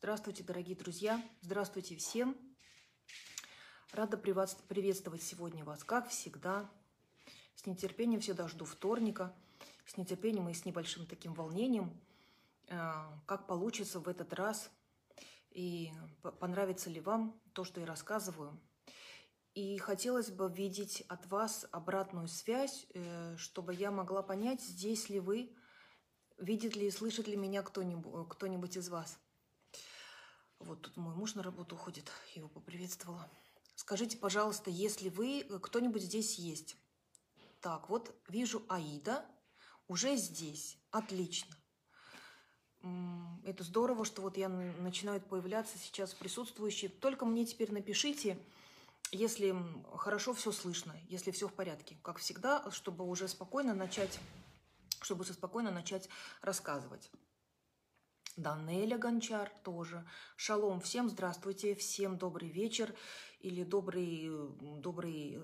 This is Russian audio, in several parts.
Здравствуйте, дорогие друзья! Здравствуйте всем! Рада приветствовать сегодня вас, как всегда. С нетерпением всегда жду вторника. С нетерпением и с небольшим таким волнением, э, как получится в этот раз. И понравится ли вам то, что я рассказываю. И хотелось бы видеть от вас обратную связь, э, чтобы я могла понять, здесь ли вы, видит ли и слышит ли меня кто-нибудь кто из вас. Вот тут мой муж на работу уходит, его поприветствовала. Скажите, пожалуйста, если вы, э, кто-нибудь здесь есть. Так, вот вижу Аида, уже здесь. Отлично. Это здорово, что вот я начинают появляться сейчас присутствующие. Только мне теперь напишите, если хорошо все слышно, если все в порядке, как всегда, чтобы уже спокойно начать чтобы спокойно начать рассказывать. Данеля Гончар тоже. Шалом всем, здравствуйте, всем добрый вечер или добрый, добрый э,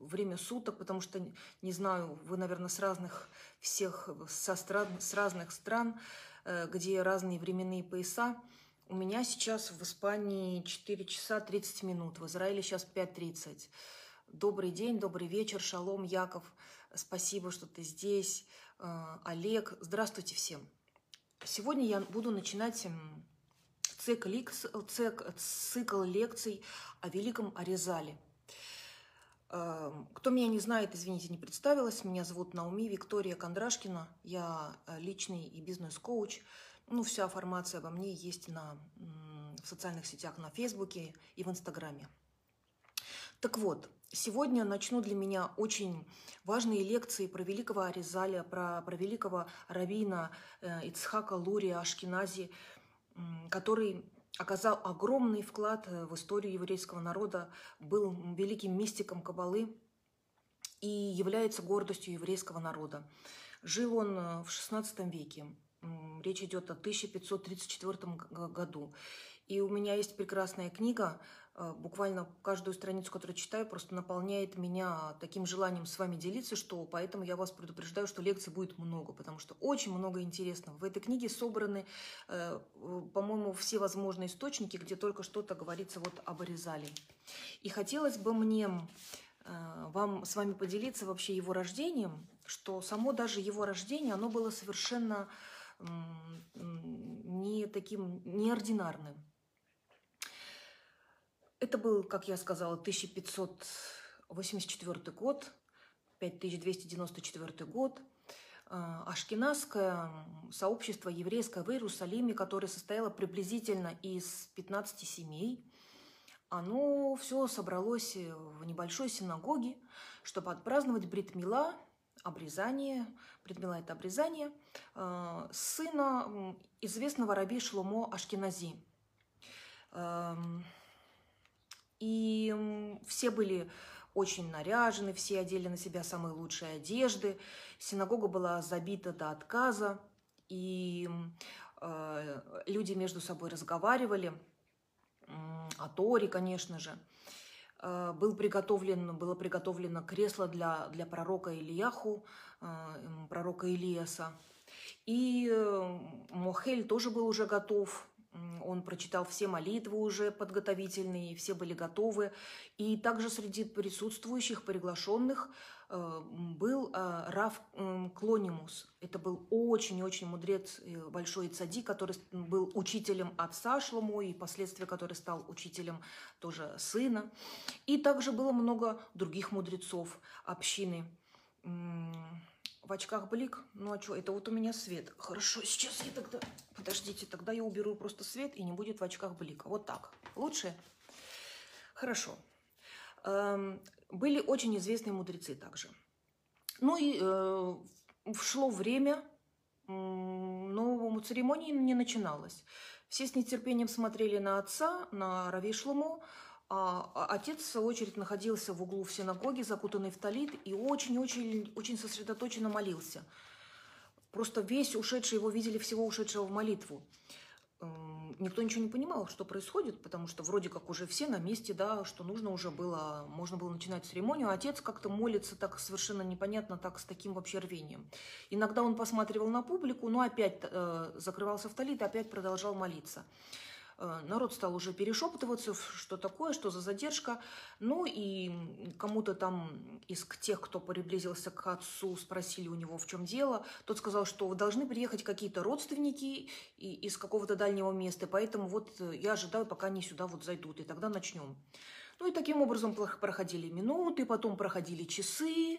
время суток, потому что, не знаю, вы, наверное, с разных всех, со стран, с разных стран, э, где разные временные пояса. У меня сейчас в Испании 4 часа 30 минут, в Израиле сейчас 5.30. Добрый день, добрый вечер, шалом, Яков, спасибо, что ты здесь. А, Олег. Здравствуйте всем. Сегодня я буду начинать цикл, цикл лекций о Великом Аризале. А, кто меня не знает, извините, не представилась. Меня зовут Науми Виктория Кондрашкина. Я э, личный и бизнес-коуч. Ну, вся информация обо мне есть на, в социальных сетях, на Фейсбуке и в Инстаграме. Так вот, сегодня начну для меня очень важные лекции про великого Аризаля, про, про великого равина э, Ицхака Лурия Ашкинази, который оказал огромный вклад э, в историю еврейского народа, был великим мистиком Кабалы и является гордостью еврейского народа. Жил он э, в XVI веке, речь идет о 1534 году. И у меня есть прекрасная книга буквально каждую страницу, которую читаю, просто наполняет меня таким желанием с вами делиться, что поэтому я вас предупреждаю, что лекций будет много, потому что очень много интересного. В этой книге собраны, э, по-моему, все возможные источники, где только что-то говорится вот об Аризале. И хотелось бы мне э, вам с вами поделиться вообще его рождением, что само даже его рождение, оно было совершенно не таким неординарным. Это был, как я сказала, 1584 год, 5294 год. А, Ашкенадское сообщество еврейское в Иерусалиме, которое состояло приблизительно из 15 семей, оно все собралось в небольшой синагоге, чтобы отпраздновать бритмила, обрезание, бритмила – это обрезание, а, сына известного раби Шломо Ашкенази. И все были очень наряжены, все одели на себя самые лучшие одежды. Синагога была забита до отказа, и э, люди между собой разговаривали э, о Торе, конечно же. Э, был приготовлен, было приготовлено кресло для, для пророка Ильяху, э, пророка Илиаса. И э, Мохель тоже был уже готов, он прочитал все молитвы уже подготовительные, все были готовы. И также среди присутствующих, приглашенных, э, был э, Раф Клонимус. Это был очень-очень мудрец, большой цади, который был учителем отца Шломо и впоследствии который стал учителем тоже сына. И также было много других мудрецов общины в очках блик. Ну а что, это вот у меня свет. Хорошо, сейчас я тогда... Подождите, тогда я уберу просто свет и не будет в очках блика. Вот так. Лучше? Хорошо. Эм, были очень известные мудрецы также. Ну и э, шло время, но церемония не начиналась. Все с нетерпением смотрели на отца, на Рави Шлому, а, а отец, в очередь, находился в углу в синагоге, закутанный в талит, и очень-очень очень сосредоточенно молился. Просто весь ушедший, его видели всего ушедшего в молитву. никто ничего не понимал, что происходит, потому что вроде как уже все на месте, да, что нужно уже было, можно было начинать церемонию. Отец как-то молится так совершенно непонятно, так с таким вообще рвением. Иногда он посматривал на публику, но опять э, закрывался в талит, опять продолжал молиться. Э, народ стал уже перешептываться, что такое, что за задержка. Ну и кому-то там из тех, кто приблизился к отцу, спросили у него, в чем дело. Тот сказал, что должны приехать какие-то родственники из какого-то дальнего места, поэтому вот э, я ожидаю, пока они сюда вот зайдут, и тогда начнем. Ну и таким образом проходили минуты, потом проходили часы,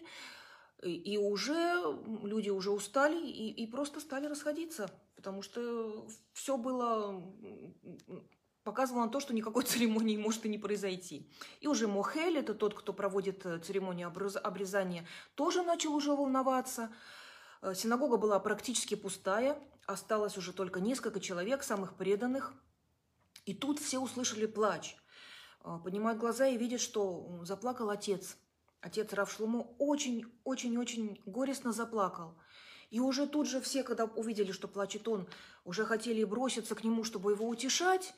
и уже люди уже устали и, и просто стали расходиться потому что все было показывало на то, что никакой церемонии может и не произойти. И уже Мохель, это тот, кто проводит э, церемонию обрезания, тоже начал уже волноваться. Э, синагога была практически пустая, осталось уже только несколько человек, самых преданных. И тут все услышали плач. Э, поднимают глаза и видят, что заплакал отец. Отец Равшлумо очень-очень-очень горестно заплакал – и уже тут же все, когда увидели, что плачет он, уже хотели броситься к нему, чтобы его утешать,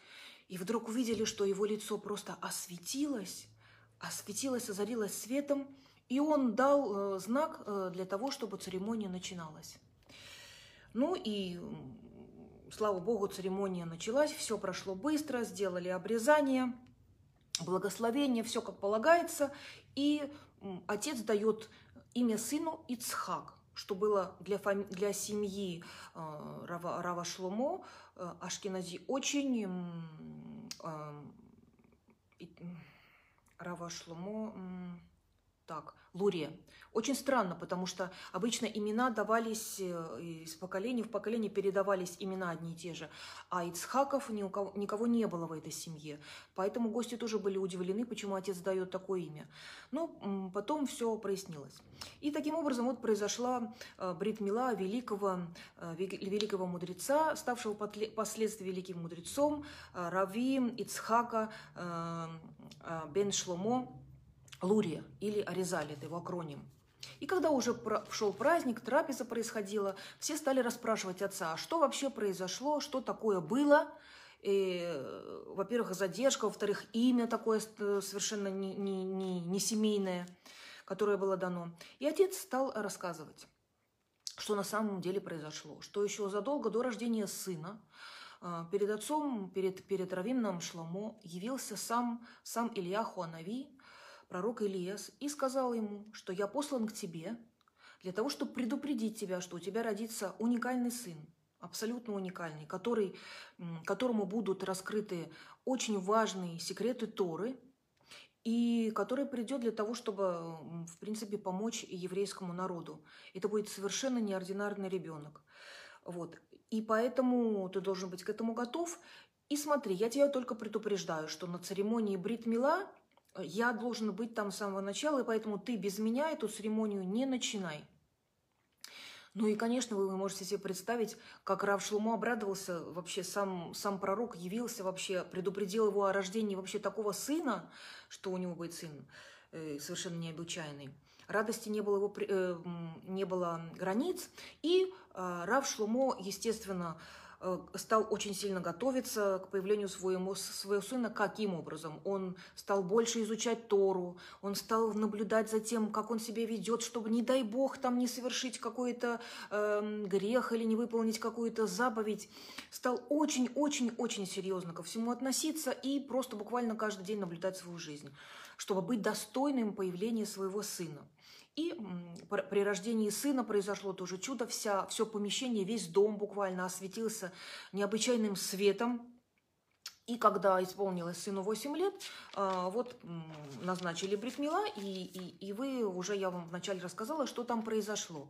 и вдруг увидели, что его лицо просто осветилось, осветилось, озарилось светом, и он дал э, знак э, для того, чтобы церемония начиналась. Ну и, слава богу, церемония началась, все прошло быстро, сделали обрезание, благословение, все как полагается, и отец дает имя сыну Ицхак что было для, фами... для семьи э, Рава, Рава Шломо, э, Ашкенази, очень... Э, э, Рава Шломо... Э, так, Лурия. Очень странно, потому что обычно имена давались э, из поколения в поколение, передавались имена одни и те же. А Ицхаков ни у кого, никого не было в этой семье. Поэтому гости тоже были удивлены, почему отец дает такое имя. Но потом все прояснилось. И таким образом вот произошла э, бритмила великого, э, великого мудреца, ставшего последствий великим мудрецом, Рави Ицхака бен Шломо, Лурия или Аризали, это его акроним. И когда уже шел праздник, трапеза происходила, все стали расспрашивать отца, а что вообще произошло, что такое было. И, во-первых, задержка, во-вторых, имя такое совершенно не, не, не, не семейное, которое было дано. И отец стал рассказывать, что на самом деле произошло, что еще задолго до рождения сына а, перед отцом, перед, перед Равимном Шламо явился сам, сам Илья Хуанави, пророк Илиас, и сказал ему, что я послан к тебе для того, чтобы предупредить тебя, что у тебя родится уникальный сын, абсолютно уникальный, который, которому будут раскрыты очень важные секреты Торы, и который придет для того, чтобы, в принципе, помочь еврейскому народу. Это будет совершенно неординарный ребенок. Вот. И поэтому ты должен быть к этому готов. И смотри, я тебя только предупреждаю, что на церемонии Брит-Мила я должен быть там с самого начала, и поэтому ты без меня эту церемонию не начинай. Ну и, конечно, вы можете себе представить, как Рав Шлумо обрадовался, вообще сам, сам пророк явился, вообще предупредил его о рождении вообще такого сына, что у него будет сын э, совершенно необычайный. Радости не было, его, э, не было границ, и э, Рав Шлумо, естественно, стал очень сильно готовиться к появлению своему, своего сына. Каким образом? Он стал больше изучать Тору, он стал наблюдать за тем, как он себя ведет, чтобы, не дай бог, там не совершить какой-то э, грех или не выполнить какую-то заповедь. Стал очень-очень-очень серьезно ко всему относиться и просто буквально каждый день наблюдать свою жизнь, чтобы быть достойным появления своего сына. И при рождении сына произошло тоже чудо. Вся, все помещение, весь дом буквально осветился необычайным светом. И когда исполнилось сыну 8 лет, а, вот назначили бритмила, и, и, и вы уже, я вам вначале рассказала, что там произошло.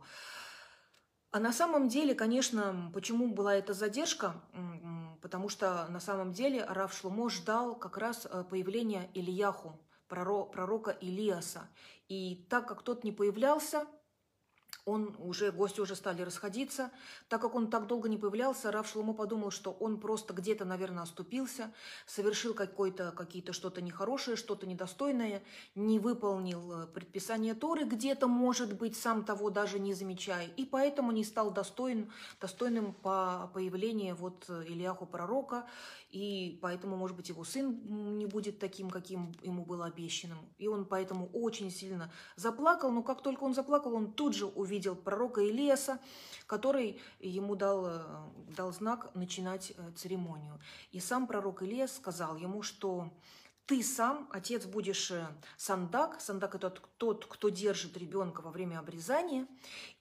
А на самом деле, конечно, почему была эта задержка? Потому что на самом деле Рав Шлумо ждал как раз э, появления Ильяху, пророка Илиаса. И так как тот не появлялся, он уже, гости уже стали расходиться. Так как он так долго не появлялся, Рав Шломо подумал, что он просто где-то, наверное, оступился, совершил какое-то, какие-то что-то нехорошее, что-то недостойное, не выполнил э, предписание Торы где-то, может быть, сам того даже не замечая, и поэтому не стал достоин, достойным по появлению вот Ильяху пророка, и поэтому, может быть, его сын не будет таким, каким ему было обещанным. И он поэтому очень сильно заплакал, но как только он заплакал, он тут же увидел пророка Илиаса, который ему дал, э, дал знак начинать э, церемонию. И сам пророк Илиас сказал ему, что ты сам, отец, будешь э, сандак. Сандак – это тот, кто держит ребенка во время обрезания.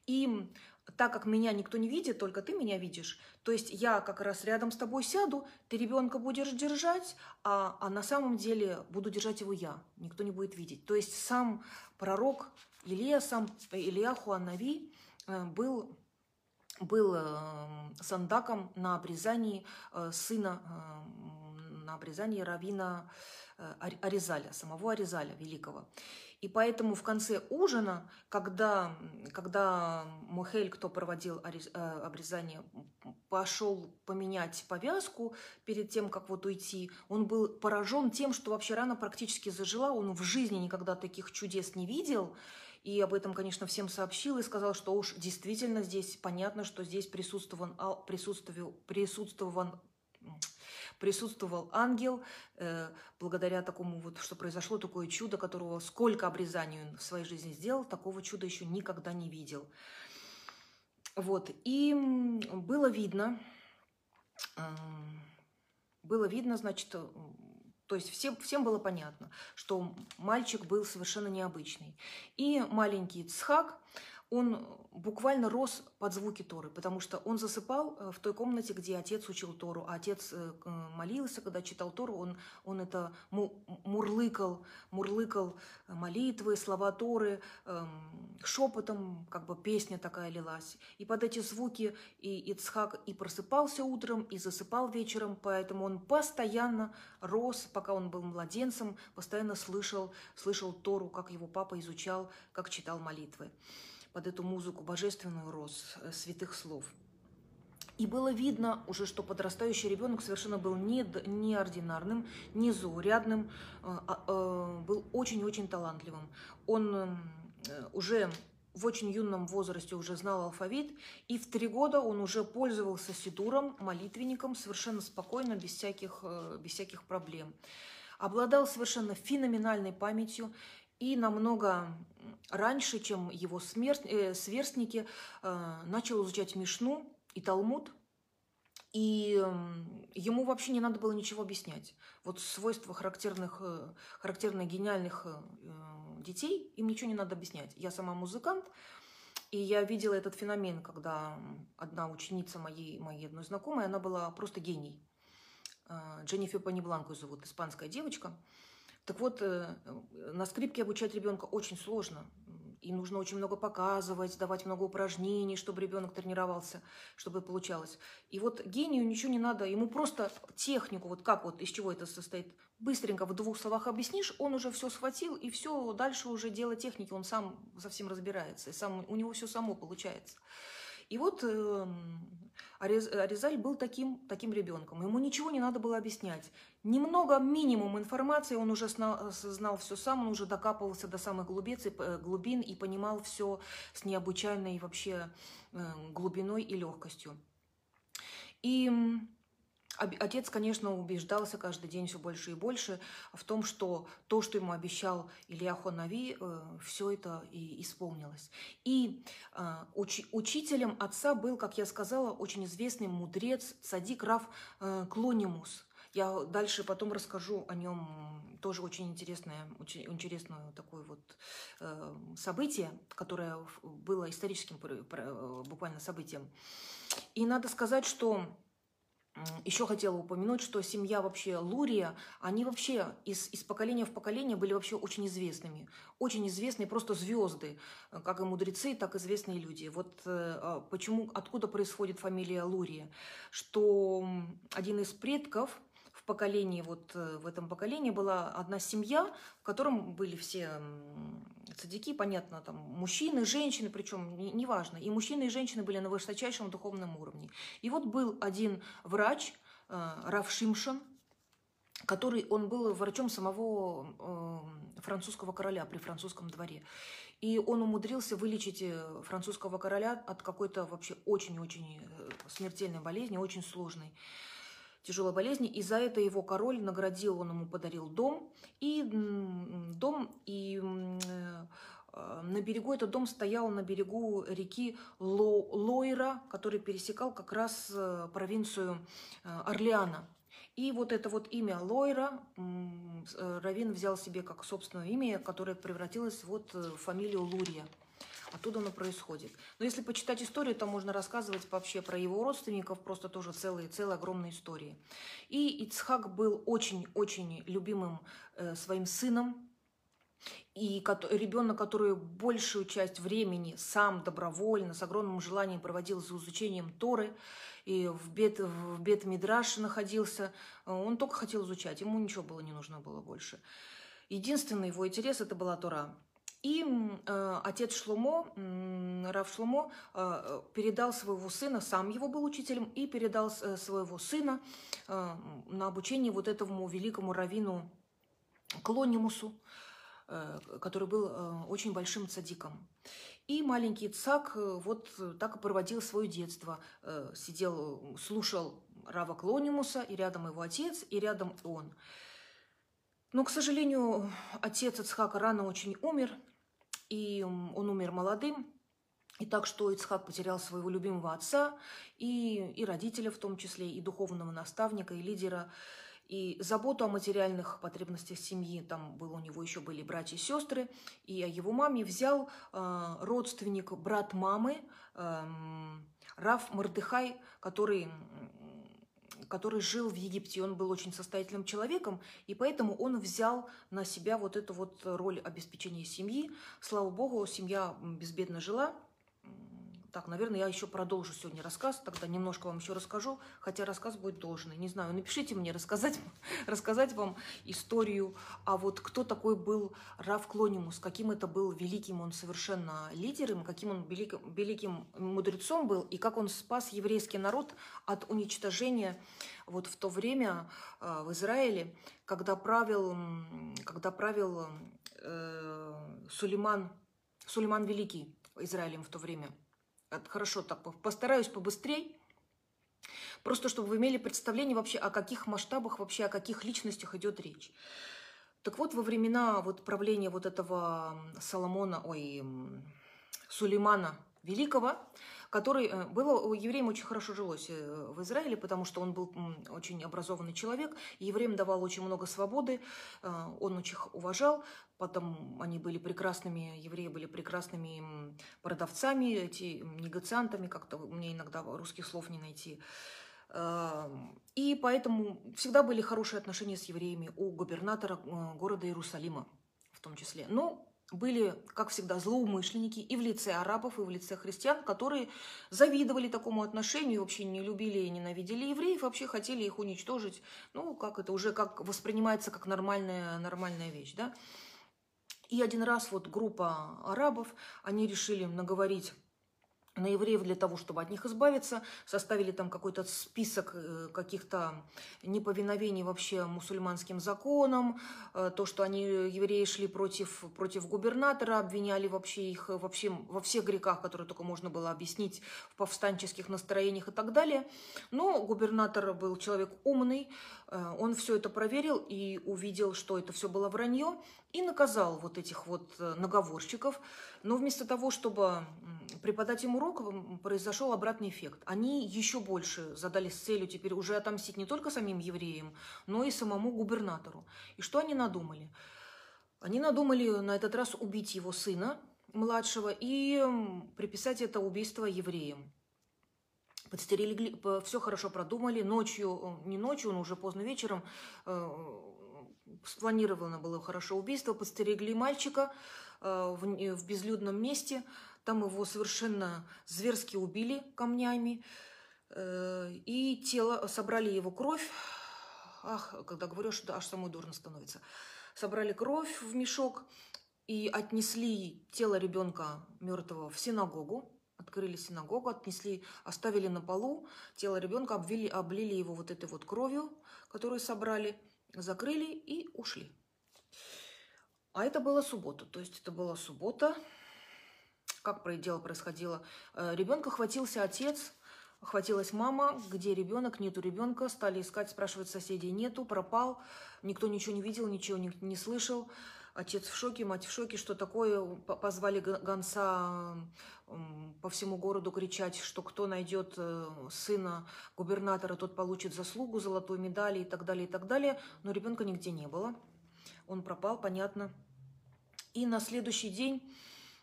И так как меня никто не видит, только ты меня видишь, то есть я как раз рядом с тобой сяду, ты ребенка будешь держать, а, а на самом деле буду держать его я, никто не будет видеть. То есть сам пророк Илия, сам Ильяху Анави э, был, был э, сандаком на обрезании э, сына, на обрезании равина Аризаля, самого Аризаля Великого. И поэтому в конце ужина, когда, когда Мухель, кто проводил э, обрезание, пошел поменять повязку перед тем, как вот уйти, он был поражен тем, что вообще рана практически зажила, он в жизни никогда таких чудес не видел, и об этом, конечно, всем сообщил и сказал, что уж действительно здесь понятно, что здесь присутствован, присутствовал, присутствован присутствовал ангел, э, благодаря такому вот, что произошло такое чудо, которого сколько обрезаний он в своей жизни сделал, такого чуда еще никогда не видел. Вот, и было видно, э, было видно, значит, то есть всем, всем было понятно, что мальчик был совершенно необычный. И маленький Цхак, он буквально рос под звуки Торы, потому что он засыпал э, в той комнате, где отец учил Тору, а отец э, молился, когда читал Тору, он, он это мурлыкал, мурлыкал молитвы, слова Торы, эм, шепотом, как бы песня такая лилась. И под эти звуки и Ицхак и просыпался утром, и засыпал вечером, поэтому он постоянно рос, пока он был младенцем, постоянно слышал, слышал Тору, как его папа изучал, как читал молитвы под эту музыку божественную рос э, святых слов. И было видно уже, что подрастающий ребенок совершенно был не, неординарным, не заурядным, э, а, а, был очень-очень талантливым. Он уже в очень юном возрасте уже знал алфавит, и в три года он уже пользовался сидуром, молитвенником, совершенно спокойно, без всяких, без всяких проблем. Обладал совершенно феноменальной памятью, и намного раньше, чем его смерть, э, сверстники, э, начал изучать Мишну и Талмуд, и э, ему вообще не надо было ничего объяснять. Вот свойства характерных, э, характерных гениальных э, детей, им ничего не надо объяснять. Я сама музыкант, и я видела этот феномен, когда одна ученица моей, моей одной знакомой, она была просто гений. Э, Дженнифер Панибланку зовут, испанская девочка – так вот, э, на скрипке обучать ребенка очень сложно. И нужно очень много показывать, давать много упражнений, чтобы ребенок тренировался, чтобы получалось. И вот гению ничего не надо, ему просто технику, вот как вот, из чего это состоит, быстренько в двух словах объяснишь, он уже все схватил, и все, дальше уже дело техники, он сам совсем разбирается, и сам, у него все само получается. И вот э, Аризаль был таким, таким ребенком. Ему ничего не надо было объяснять. Немного, минимум информации, он уже знал, все сам, он уже докапывался до самых глубец э, глубин и понимал все с необычайной вообще э, глубиной и легкостью. И Отец, конечно, убеждался каждый день все больше и больше в том, что то, что ему обещал Илья Хонави, э, все это и исполнилось. И э, уч учителем отца был, как я сказала, очень известный мудрец Садик Раф э, Клонимус. Я дальше потом расскажу о нем тоже очень интересное, очень интересное такое вот событие, которое было историческим буквально событием. И надо сказать, что еще хотела упомянуть, что семья вообще Лурия, они вообще из, из поколения в поколение были вообще очень известными. Очень известные просто звезды, э, как и мудрецы, так и известные люди. Вот э, а почему, откуда происходит фамилия Лурия? Что один из предков поколении, вот э, в этом поколении была одна семья, в котором были все цадики, понятно, там мужчины, женщины, причем неважно, не и мужчины, и женщины были на высочайшем духовном уровне. И вот был один врач, э, Раф Шимшин, который, он был врачом самого э, французского короля при французском дворе. И он умудрился вылечить э, французского короля от какой-то вообще очень-очень смертельной болезни, очень сложной тяжелой болезни, и за это его король наградил, он ему подарил дом, и дом, и э, на берегу, этот дом стоял на берегу реки Ло, Лойра, который пересекал как раз провинцию Орлеана. И вот это вот имя Лойра э, Равин взял себе как собственное имя, которое превратилось вот в фамилию Лурия. Оттуда оно происходит. Но если почитать историю, то можно рассказывать вообще про его родственников, просто тоже целые, целые огромные истории. И Ицхак был очень-очень любимым э, своим сыном, и ребенок, который большую часть времени сам добровольно, с огромным желанием проводил за изучением Торы, и в бет, в бет Мидраш находился, он только хотел изучать, ему ничего было не нужно было больше. Единственный его интерес это была Тора. И э, отец Шломо, э, Рав Шломо, э, передал своего сына, сам его был учителем, и передал э, своего сына э, на обучение вот этому великому раввину Клонимусу. Э, который был э, очень большим цадиком. И маленький Цак э, вот так и проводил свое детство. Сидел, слушал Рава Клонимуса, и рядом его отец, и рядом он. Но, к сожалению, отец Ицхака рано очень умер, и он умер молодым. И так что Ицхак потерял своего любимого отца, и, и родителя в том числе, и духовного наставника, и лидера и заботу о материальных потребностях семьи. Там было у него еще были братья и сестры. И о его маме взял э, родственник, брат мамы, э, Раф Мордыхай, который который жил в Египте. Он был очень состоятельным человеком, и поэтому он взял на себя вот эту вот роль обеспечения семьи. Слава богу, семья безбедно жила, так, наверное, я еще продолжу сегодня рассказ, тогда немножко вам еще расскажу, хотя рассказ будет должный. Не знаю, напишите мне рассказать, рассказать вам историю, а вот кто такой был Рав Клонимус, каким это был великим он совершенно лидером, каким он великим, великим мудрецом был, и как он спас еврейский народ от уничтожения вот в то время э, в Израиле, когда правил, когда правил э, Сулейман, Сулейман Великий Израилем в то время – Хорошо, так постараюсь побыстрее. Просто чтобы вы имели представление вообще, о каких масштабах, вообще о каких личностях идет речь. Так вот, во времена вот правления вот этого Соломона, ой, Сулеймана Великого, который э, было евреям очень хорошо жилось э, в Израиле, потому что он был очень образованный человек, евреям давал очень много свободы, э, он очень уважал, потом они были прекрасными, евреи были прекрасными продавцами, эти негациантами, как-то мне иногда русских слов не найти. И поэтому всегда были хорошие отношения с евреями у губернатора города Иерусалима в том числе. Но были, как всегда, злоумышленники и в лице арабов, и в лице христиан, которые завидовали такому отношению, вообще не любили и ненавидели евреев, вообще хотели их уничтожить. Ну, как это уже как воспринимается как нормальная, нормальная вещь, да. И один раз вот группа арабов, они решили наговорить на евреев для того, чтобы от них избавиться, составили там какой-то список э, каких-то неповиновений вообще мусульманским законам, э, то, что они, евреи, шли против, против губернатора, обвиняли вообще их вообще, во всех грехах, которые только можно было объяснить в повстанческих настроениях и так далее. Но губернатор был человек умный, э, он все это проверил и увидел, что это все было вранье, и наказал вот этих вот наговорщиков. Но вместо того, чтобы преподать им урок, произошел обратный эффект. Они еще больше задались целью теперь уже отомстить не только самим евреям, но и самому губернатору. И что они надумали? Они надумали на этот раз убить его сына младшего и приписать это убийство евреям. Подстерегли, все хорошо продумали. Ночью, не ночью, но уже поздно вечером э, спланировано было хорошо убийство. Подстерегли мальчика э, в безлюдном месте – там его совершенно зверски убили камнями. Э, и тело, собрали его кровь, ах, когда говоришь, да, аж самой дурно становится. Собрали кровь в мешок и отнесли тело ребенка мертвого в синагогу, открыли синагогу, отнесли, оставили на полу тело ребенка, обвили, облили его вот этой вот кровью, которую собрали, закрыли и ушли. А это была суббота, то есть это была суббота. Как дело происходило? Э, ребенка хватился отец, хватилась мама, где ребенок, нету ребенка, стали искать, спрашивать соседей, нету, пропал, никто ничего не видел, ничего не, не слышал. Отец в шоке, мать в шоке, что такое. Позвали гонца по всему городу кричать, что кто найдет э, сына губернатора, тот получит заслугу, золотую медаль и так далее, и так далее. Но ребенка нигде не было. Он пропал, понятно. И на следующий день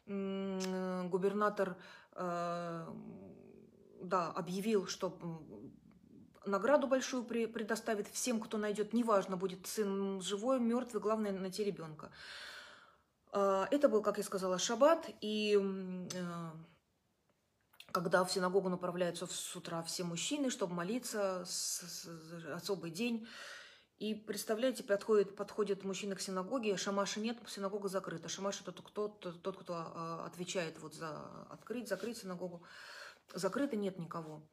губернатор э, да, объявил, что награду большую предоставит всем, кто найдет, неважно, будет сын живой, мертвый, главное найти ребенка. А, это был, как я сказала, шаббат, и э, когда в синагогу направляются с утра все мужчины, чтобы молиться, с, с, особый день, и представляете, подходит, подходит мужчина к синагоге, шамаша нет, синагога закрыта. Шамаш это кто, тот, тот, кто а, отвечает вот за открыть, закрыть синагогу. Закрыто нет никого.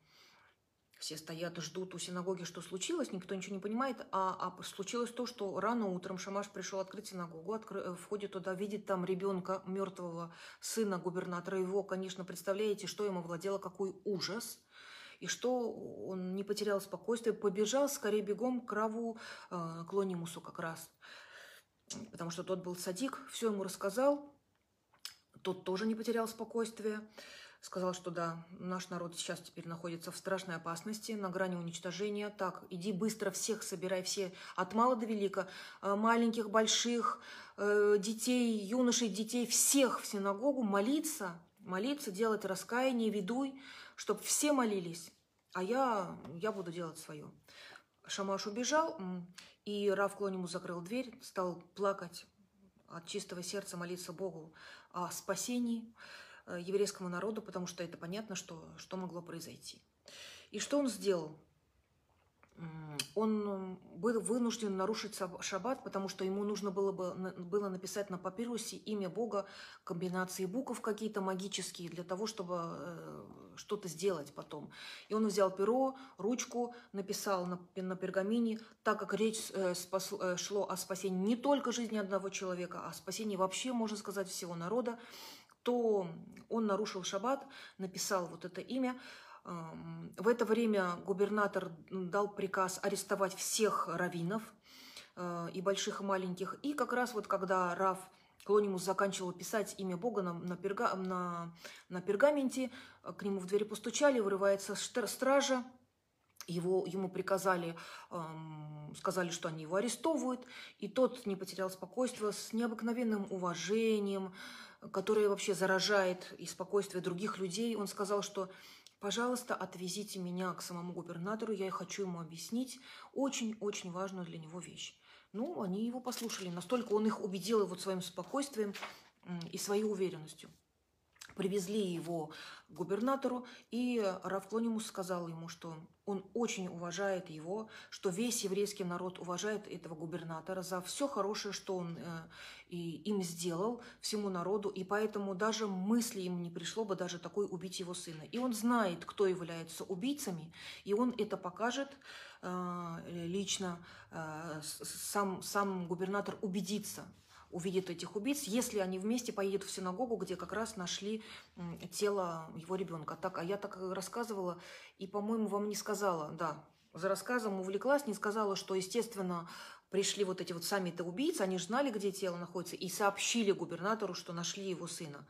Все стоят, ждут у синагоги, что случилось, никто ничего не понимает. А, а случилось то, что рано утром Шамаш пришел открыть синагогу, откры, э, входит туда, видит там ребенка, мертвого сына губернатора. Его, конечно, представляете, что ему владело, какой ужас. И что он не потерял спокойствие, побежал скорее бегом к Раву, э, к Лонимусу как раз. Потому что тот был садик, все ему рассказал. Тот тоже не потерял спокойствие сказал, что да, наш народ сейчас теперь находится в страшной опасности, на грани уничтожения. Так, иди быстро всех собирай, все, от мала до велика, э, маленьких, больших, э, детей, юношей, детей, всех в синагогу молиться, молиться, делать раскаяние, ведуй, чтобы все молились. А я, я буду делать свое. Шамаш убежал, и Рав Клониму закрыл дверь, стал плакать от чистого сердца, молиться Богу о спасении. Э, еврейскому народу, потому что это понятно, что, что могло произойти. И что он сделал? Он был вынужден нарушить шаббат, потому что ему нужно было, бы, было написать на папирусе имя Бога, комбинации букв какие-то магические, для того, чтобы э, что-то сделать потом. И он взял перо, ручку, написал на, на пергамине, так как речь э, спас, шло о спасении не только жизни одного человека, а о спасении вообще, можно сказать, всего народа то он нарушил шаббат, написал вот это имя. В это время губернатор дал приказ арестовать всех раввинов, э, и больших, и маленьких. И как раз вот когда Рав Клонимус заканчивал писать имя Бога на, на, перга, на, на пергаменте, к нему в двери постучали, вырывается стража, его, ему приказали, эм, сказали, что они его арестовывают, и тот не потерял спокойствие с необыкновенным уважением, которое вообще заражает и спокойствие других людей. Он сказал, что пожалуйста, отвезите меня к самому губернатору, я хочу ему объяснить очень-очень важную для него вещь. Ну, они его послушали, настолько он их убедил вот своим спокойствием и своей уверенностью. Привезли его к губернатору, и Равклонимус сказал ему, что он очень уважает его, что весь еврейский народ уважает этого губернатора за все хорошее, что он э, и им сделал всему народу, и поэтому даже мысли ему не пришло бы даже такой убить его сына. И он знает, кто является убийцами, и он это покажет э, лично, э, сам, сам губернатор убедится, увидит этих убийц, если они вместе поедут в синагогу, где как раз нашли тело его ребенка. Так, а я так рассказывала, и, по-моему, вам не сказала, да, за рассказом увлеклась, не сказала, что, естественно, пришли вот эти вот сами-то убийцы, они же знали, где тело находится, и сообщили губернатору, что нашли его сына.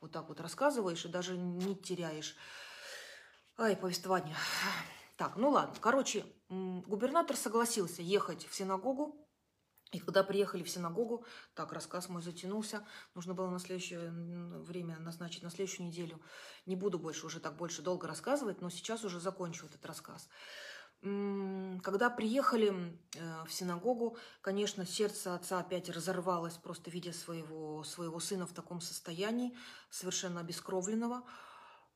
Вот так вот рассказываешь и даже не теряешь. Ай, повествование. Так, ну ладно. Короче, губернатор согласился ехать в синагогу, и когда приехали в синагогу, так, рассказ мой затянулся, нужно было на следующее время назначить, на следующую неделю. Не буду больше уже так больше долго рассказывать, но сейчас уже закончу этот рассказ. Когда приехали э, в синагогу, конечно, сердце отца опять разорвалось, просто видя своего, своего сына в таком состоянии, совершенно обескровленного.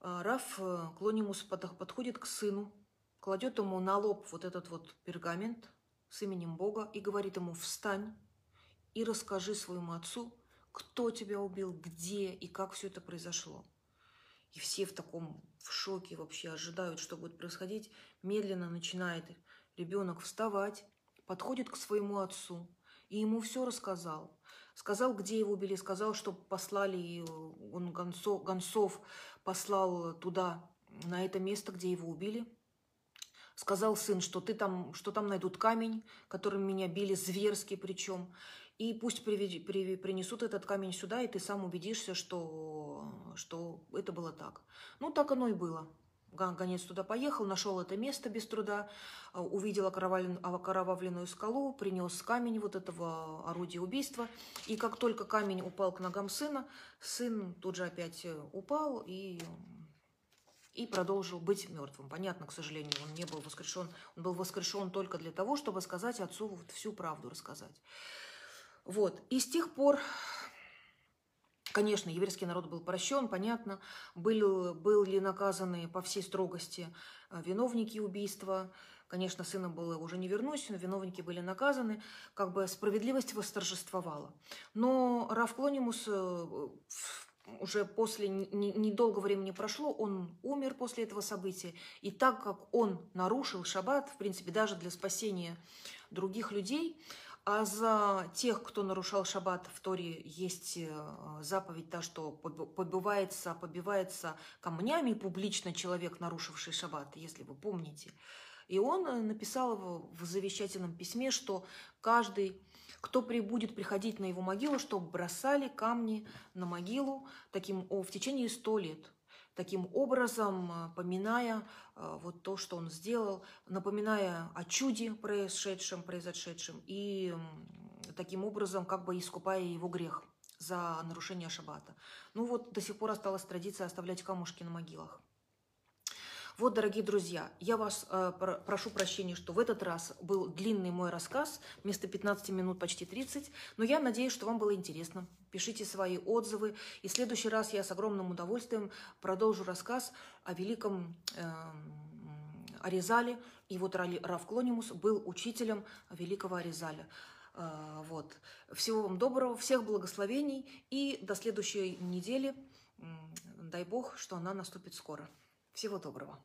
А Раф э, Клонимус подходит к сыну, кладет ему на лоб вот этот вот пергамент, с именем Бога и говорит ему «Встань и расскажи своему отцу, кто тебя убил, где и как все это произошло». И все в таком в шоке вообще ожидают, что будет происходить. Медленно начинает ребенок вставать, подходит к своему отцу и ему все рассказал. Сказал, где его убили, сказал, что послали, он гонцов, гонцов послал туда, на это место, где его убили. Сказал сын, что, ты там, что там найдут камень, которым меня били зверски причем. И пусть приведи, при, принесут этот камень сюда, и ты сам убедишься, что, что это было так. Ну, так оно и было. Гонец туда поехал, нашел это место без труда, а, увидел окровавленную скалу, принес камень вот этого орудия убийства. И как только камень упал к ногам сына, сын тут же опять э, упал и, и продолжил быть мертвым. Понятно, к сожалению, он не был воскрешен. Он был воскрешен только для того, чтобы сказать отцу вот всю правду рассказать. Вот. И с тех пор Конечно, еврейский народ был прощен, понятно, был, были наказаны по всей строгости э, виновники убийства. Конечно, сына было уже не вернуть, но виновники были наказаны, как бы справедливость восторжествовала. Но Раф Клонимус э, уже после недолгого времени прошло, он умер после этого события. И так как он нарушил шаббат, в принципе, даже для спасения других людей, а за тех, кто нарушал шаббат, в Торе есть э, заповедь та, что побивается, побивается камнями публично человек, нарушивший шаббат, если вы помните. И он э, написал в завещательном письме, что каждый, кто прибудет приходить на его могилу, чтобы бросали камни на могилу таким, в течение сто лет таким образом, э, поминая э, вот то, что он сделал, напоминая о чуде происшедшем, произошедшем, и таким образом как бы искупая его грех за нарушение шаббата. Ну вот до сих пор осталась традиция оставлять камушки на могилах. Вот, дорогие друзья, я вас э, прошу прощения, что в этот раз был длинный мой рассказ, вместо 15 минут почти 30, но я надеюсь, что вам было интересно. Пишите свои отзывы, и в следующий раз я с огромным удовольствием продолжу рассказ о великом э, Аризале. И вот Раф Клонимус был учителем великого Аризаля. Э, вот. Всего вам доброго, всех благословений и до следующей недели. Дай Бог, что она наступит скоро. Всего доброго.